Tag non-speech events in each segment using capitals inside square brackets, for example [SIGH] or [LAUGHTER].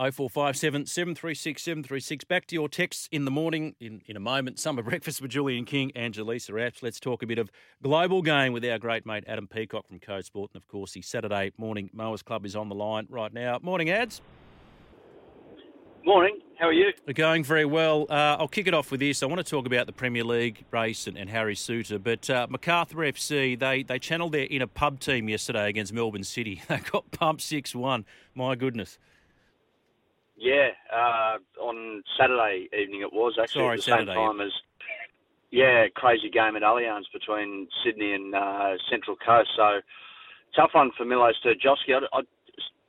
0457 736 736. Back to your texts in the morning in, in a moment. Summer breakfast with Julian King and Jaleesa Apps. Let's talk a bit of global game with our great mate Adam Peacock from Code Sport. And of course, the Saturday morning Mowers Club is on the line right now. Morning, Ads. Morning. How are you? We're going very well. Uh, I'll kick it off with this. I want to talk about the Premier League race and, and Harry Souttar, but uh, Macarthur FC, they, they channeled their inner pub team yesterday against Melbourne City. [LAUGHS] They got pumped 6 1. My goodness. Yeah, uh, on Saturday evening it was actually Sorry, at the Saturday, same time as yeah, crazy game at Allianz between Sydney and uh, Central Coast. So tough one for Milo Sterjovski. I, I,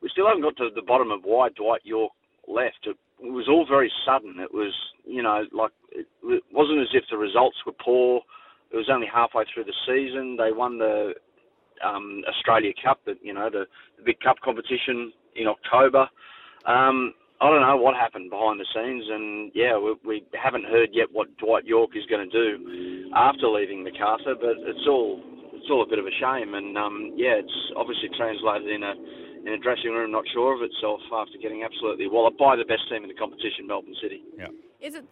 we still haven't got to the bottom of why Dwight Yorke left. It, it was all very sudden. It was you know like it, it wasn't as if the results were poor. It was only halfway through the season. They won the um, Australia Cup, the, you know the, the big cup competition in October. Um, I don't know what happened behind the scenes, and yeah, we, we haven't heard yet what Dwight Yorke is going to do after leaving Macarthur. But it's all it's all a bit of a shame, and um, yeah, it's obviously translated in a in a dressing room not sure of itself after getting absolutely walloped by the best team in the competition, Melbourne City. Yeah. Is it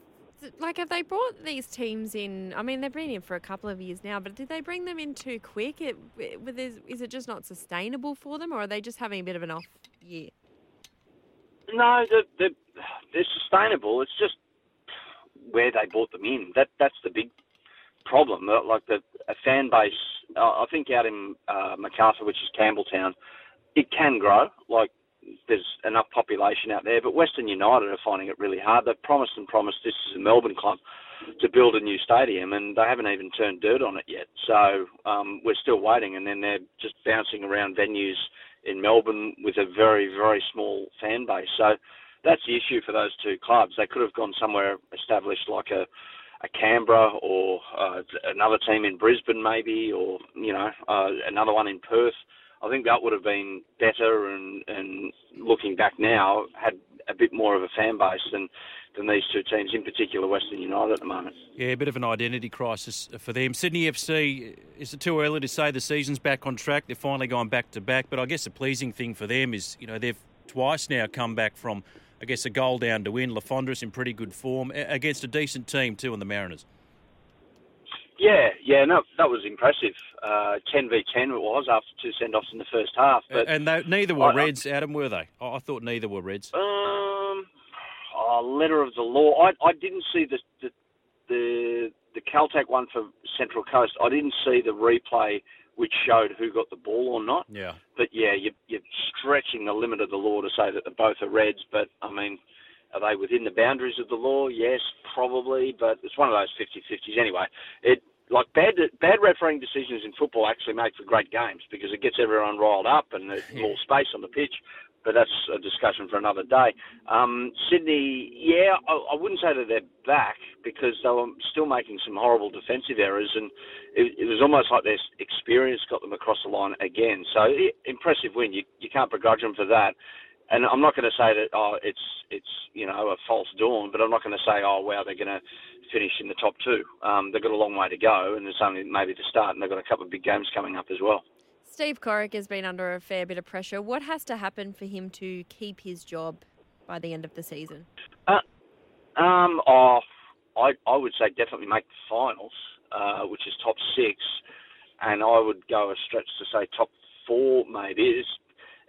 like have they brought these teams in? I mean, they've been in for a couple of years now, but did they bring them in too quick? It, is, is it just not sustainable for them, or are they just having a bit of an off year? No, they're, they're, they're sustainable. It's just where they brought them in. That that's the big problem. Uh, Like the a fan base, uh, I think out in uh, Macarthur, which is Campbelltown, it can grow. Like there's enough population out there, but Western United are finding it really hard. They've promised and promised this is a Melbourne club to build a new stadium, and they haven't even turned dirt on it yet. So um, we're still waiting, and then they're just bouncing around venues in Melbourne with a very, very small fan base. So that's the issue for those two clubs. They could have gone somewhere established like a, a Canberra or uh, another team in Brisbane, maybe, or you know uh, another one in Perth. I think that would have been better. And, and looking back now, had a bit more of a fan base than than these two teams, in particular Western United at the moment. Yeah, a bit of an identity crisis for them. Sydney FC, is it too early to say the season's back on track? They've finally gone back to back, but I guess the pleasing thing for them is, you know, they've twice now come back from, I guess, a goal down to win. Le Fondre's in pretty good form against a decent team too in the Mariners. Yeah, yeah, no, that was impressive. Uh, 10 v 10 it was after two send offs in the first half. But and they, neither were I- Reds, Adam, were they? I I thought neither were Reds. Um, oh, letter of the law. I I didn't see the the the, the Kaltak one for Central Coast. I didn't see the replay which showed who got the ball or not. Yeah. But yeah, you, you're stretching the limit of the law to say that both are Reds. But I mean, are they within the boundaries of the law? Yes, probably. But it's one of those 50-50s anyway. It like bad bad refereeing decisions in football actually make for great games because it gets everyone riled up and there's [LAUGHS] more space on the pitch. But that's a discussion for another day. Um, Sydney, yeah, I, I wouldn't say that they're back because they were still making some horrible defensive errors, and it, it was almost like their experience got them across the line again. So impressive win. You you can't begrudge them for that. And I'm not going to say that oh it's it's you know a false dawn, but I'm not going to say oh wow they're going to finish in the top two. Um, they've got a long way to go, and it's only maybe the start, and they've got a couple of big games coming up as well. Steve Corica has been under a fair bit of pressure. What has to happen for him to keep his job by the end of the season? Uh, um, oh, I I would say definitely make the finals, uh, which is top six, and I would go a stretch to say top four maybe. It's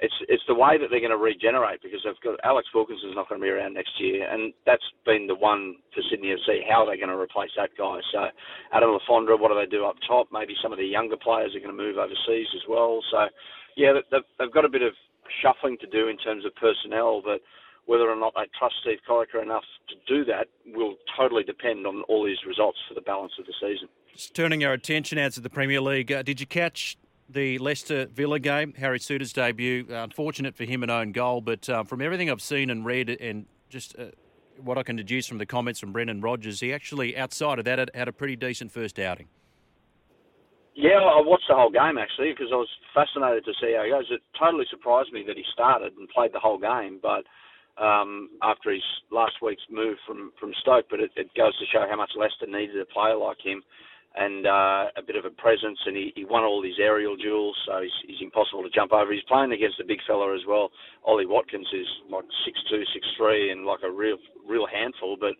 it's it's the way that they're going to regenerate because they've got Alex Wilkinson's not going to be around next year, and that's been the one for Sydney FC. How are they going to replace that guy? So Adam Le Fondre, what do they do up top? Maybe some of the younger players are going to move overseas as well. So yeah, they've, they've got a bit of shuffling to do in terms of personnel, but whether or not they trust Steve Corica enough to do that will totally depend on all these results for the balance of the season. Just turning our attention out to the Premier League, uh, did you catch the Leicester Villa game, Harry Souttar's debut. Unfortunate for him, an own goal, but uh, from everything I've seen and read, and just uh, what I can deduce from the comments from Brendan Rodgers, he actually, outside of that, had, had a pretty decent first outing. Yeah, I watched the whole game actually because I was fascinated to see how he goes. It totally surprised me that he started and played the whole game, but um, after his last week's move from from Stoke, but it, it goes to show how much Leicester needed a player like him and uh, a bit of a presence, and he, he won all his aerial duels, so he's, he's impossible to jump over. He's playing against a big fella as well. Ollie Watkins is like six two, six three, and like a real real handful, but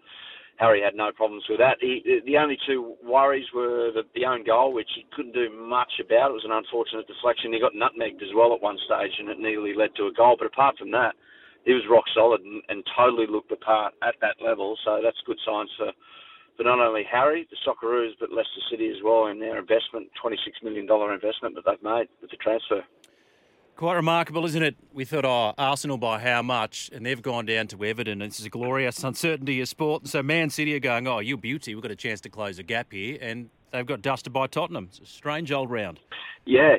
Harry had no problems with that. He, the only two worries were the, the own goal, which he couldn't do much about. It was an unfortunate deflection. He got nutmegged as well at one stage, and it nearly led to a goal. But apart from that, he was rock solid and, and totally looked the part at that level. So that's good signs for, for not only Harry, the Socceroos, but Leicester City as well in their investment, $26 million investment that they've made with the transfer. Quite remarkable, isn't it? We thought, oh, Arsenal by how much? And they've gone down to Everton. And is a glorious uncertainty of sport. And so Man City are going, oh, you beauty, we've got a chance to close a gap here. And they've got dusted by Tottenham. It's a strange old round. Yeah.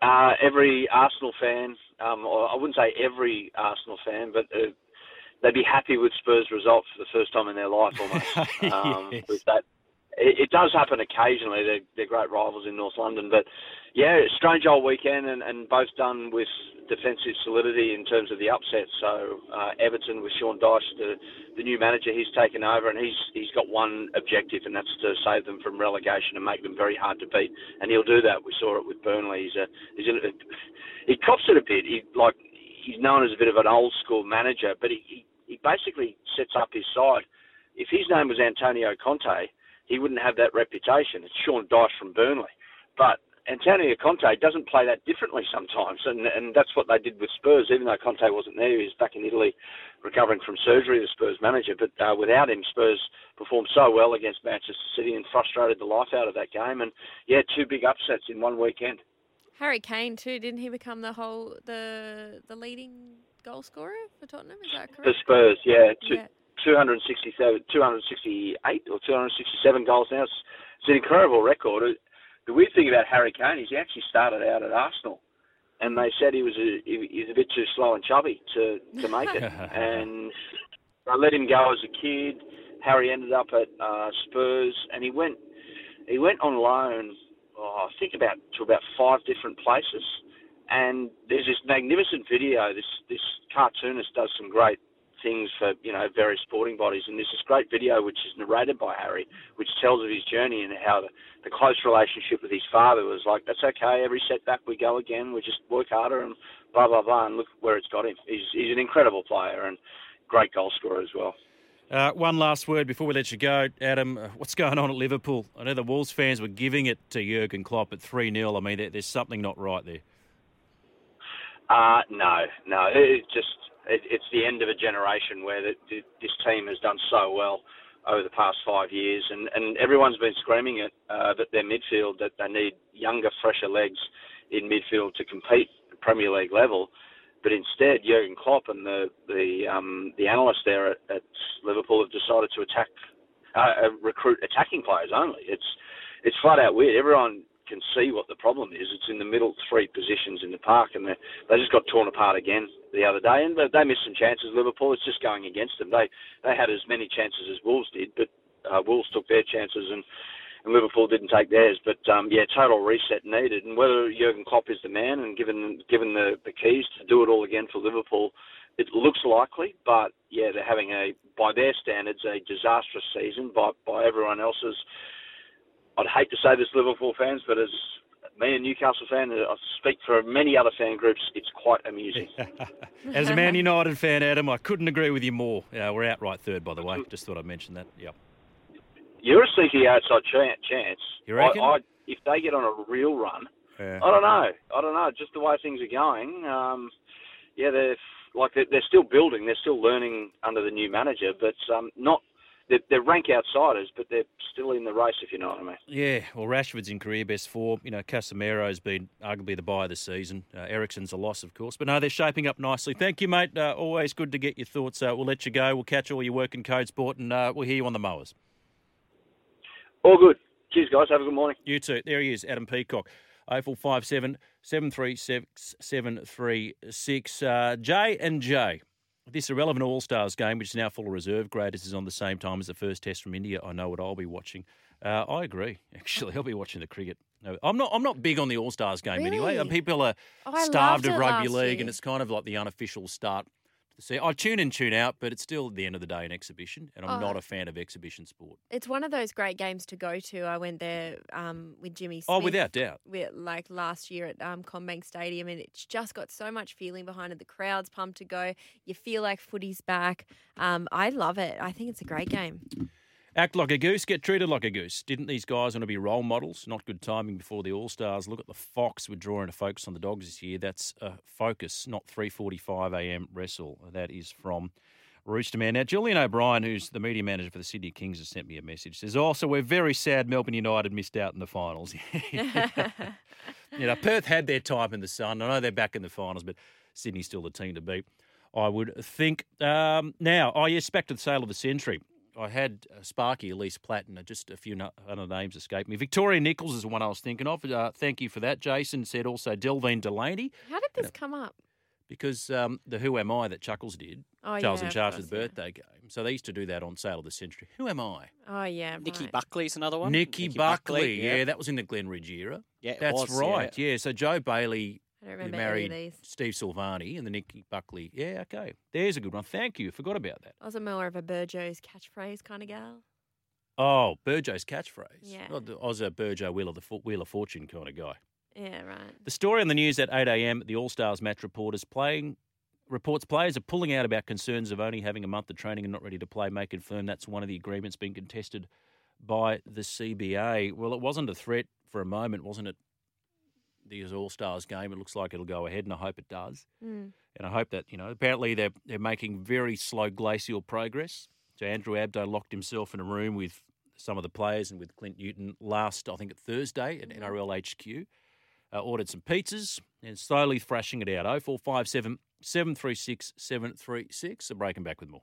Uh, every Arsenal fan, um, I wouldn't say every Arsenal fan, but uh, they'd be happy with Spurs' results for the first time in their life almost. [LAUGHS] um, yes. With that it, it does happen occasionally. They're, they're great rivals in North London, but yeah, strange old weekend, and, and both done with defensive solidity in terms of the upset. So uh, Everton with Sean Dyche, the, the new manager, he's taken over, and he's he's got one objective, and that's to save them from relegation and make them very hard to beat. And he'll do that. We saw it with Burnley. He's a he's a, [LAUGHS] he cops it a bit. He like he's known as a bit of an old school manager, but he, he he basically sets up his side. If his name was Antonio Conte he wouldn't have that reputation. It's Sean Dyche from Burnley. But Antonio Conte doesn't play that differently sometimes, and and that's what they did with Spurs. Even though Conte wasn't there, he was back in Italy recovering from surgery, the Spurs manager. But uh, without him, Spurs performed so well against Manchester City and frustrated the life out of that game. And yeah, two big upsets in one weekend. Harry Kane too, didn't he become the whole the the leading goal scorer for Tottenham? Is that correct? For Spurs, yeah. Two, yeah. 267, 268 or 267 goals now. It's, it's an incredible record. The weird thing about Harry Kane is he actually started out at Arsenal, and they said he was a, he was a bit too slow and chubby to to make it, [LAUGHS] and I let him go as a kid. Harry ended up at uh, Spurs, and he went he went on loan. Oh, I think about to about five different places. And there's this magnificent video. This this cartoonist does some great things for you know various sporting bodies. And there's this great video which is narrated by Harry, which tells of his journey and how the, the close relationship with his father was like, that's okay. Every setback we go again. We just work harder and blah blah blah. And look where it's got him. He's he's an incredible player and great goal scorer as well. Uh, one last word before we let you go, Adam. Uh, what's going on at Liverpool? I know the Wolves fans were giving it to Jurgen Klopp at 3 0. I mean, there, there's something not right there. Uh, no, no. It just it, it's the end of a generation where the, the, this team has done so well over the past five years, and, and everyone's been screaming it uh, that their midfield that they need younger, fresher legs in midfield to compete at Premier League level. But instead, Jurgen Klopp and the the um, the analysts there at, at Liverpool have decided to attack uh, recruit attacking players only. It's it's flat out weird. Everyone can see what the problem is. It's in the middle three positions in the park, and they they just got torn apart again the other day, and they missed some chances. Liverpool, it's just going against them. They they had as many chances as Wolves did, but uh, Wolves took their chances and. And Liverpool didn't take theirs, but um, yeah, total reset needed. And whether Jurgen Klopp is the man, and given given the, the keys to do it all again for Liverpool, it looks likely. But yeah, they're having a, by their standards, a disastrous season. By by everyone else's, I'd hate to say this, Liverpool fans, but as me, a Newcastle fan, I speak for many other fan groups, it's quite amusing. [LAUGHS] as a Man United fan, Adam, I couldn't agree with you more. Uh, we're outright third, by the way. Just thought I'd mention that. Yep. You're a sneaky outside chance. You reckon? I, I, if they get on a real run, yeah. I don't know. I don't know. Just the way things are going. Um, yeah, they're like they're, they're, still building. They're still learning under the new manager, but um, not they're, they're rank outsiders, but they're still in the race, if you know what I mean. Yeah, well, Rashford's in career best form. You know, Casemiro's been arguably the buy of the season. Uh, Eriksen's a loss, of course. But no, they're shaping up nicely. Thank you, mate. Uh, always good to get your thoughts. Uh, we'll let you go. We'll catch all your work in code sport, and uh, we'll hear you on the mowers. All good. Cheers, guys. Have a good morning. You too. There he is, Adam Peacock. 0457 736 736. Uh, J and J. This irrelevant All Stars game, which is now full of reserve graders, is on the same time as the first test from India. I know what I'll be watching. Uh, I agree. [LAUGHS] Actually, I'll be watching the cricket. No, I'm not. I'm not big on the All Stars game anyway. Really? People are I starved of rugby league, year. and it's kind of like the unofficial start. To the. I tune in, tune out, but it's still at the end of the day an exhibition, and I'm Oh. not a fan of exhibition sport. It's one of those great games to go to. I went there um, with Jimmy Smith. Oh, without doubt. with, like last year at um, CommBank Stadium, and it's just got so much feeling behind it. The crowd's pumped to go. You feel like footy's back. Um, I love it. I think it's a great game. Act like a goose, get treated like a goose. Didn't these guys want to be role models? Not good timing before the All Stars. Look at the Fox. We're drawing a focus on the Dogs this year. That's a focus, not 3:45 a.m. wrestle. That is from Rooster Man. Now, Julian O'Brien, who's the media manager for the Sydney Kings, has sent me a message. Says also, we're very sad Melbourne United missed out in the finals. [LAUGHS] you know, Perth had their time in the sun. I know they're back in the finals, but Sydney's still the team to beat. I would think. Um, now, oh yes, back to the sale of the century. I had uh, Sparky, Elise Platt, and uh, just a few other names escape me. Victoria Nichols is the one I was thinking of. Uh, thank you for that. Jason said also Delvene Delaney How did this come up? because um, the Who Am I that Chuckles did, Oh, Charles yeah, and of course, the yeah. birthday game. So they used to do that on Sale of the Century. Who am I? Oh yeah, Nicky right. Buckley's another one. Nicky Nicky Buckley. yeah. Yeah. that was in the Glenn Ridge era. Yeah, it That's was, right. Yeah. so Jo Bailey I don't remember any married of these. Steve Silvani and the Nicky Buckley. Yeah, okay. There's a good one. Thank you. Forgot about that. I was a more of a Burgo's catchphrase kind of gal. Oh, Burgo's catchphrase. Yeah. I was a Burgo Wheel of the Fo- Wheel of Fortune kind of guy. Yeah, right. The story on the news at 8 a.m. The All Stars match reporters playing reports players are pulling out about concerns of only having a month of training and not ready to play. May confirm that's one of the agreements being contested by the CBA. Well, it wasn't a threat for a moment, wasn't it? The All Stars game. It looks like it'll go ahead, and I hope it does. Mm. And I hope that you know. Apparently, they're they're making very slow glacial progress. So Andrew Abdo locked himself in a room with some of the players and with Clint Newton last, I think, at Thursday at NRL HQ. Uh, ordered some pizzas and slowly thrashing it out. 0457 736 736. I'm breaking back with more.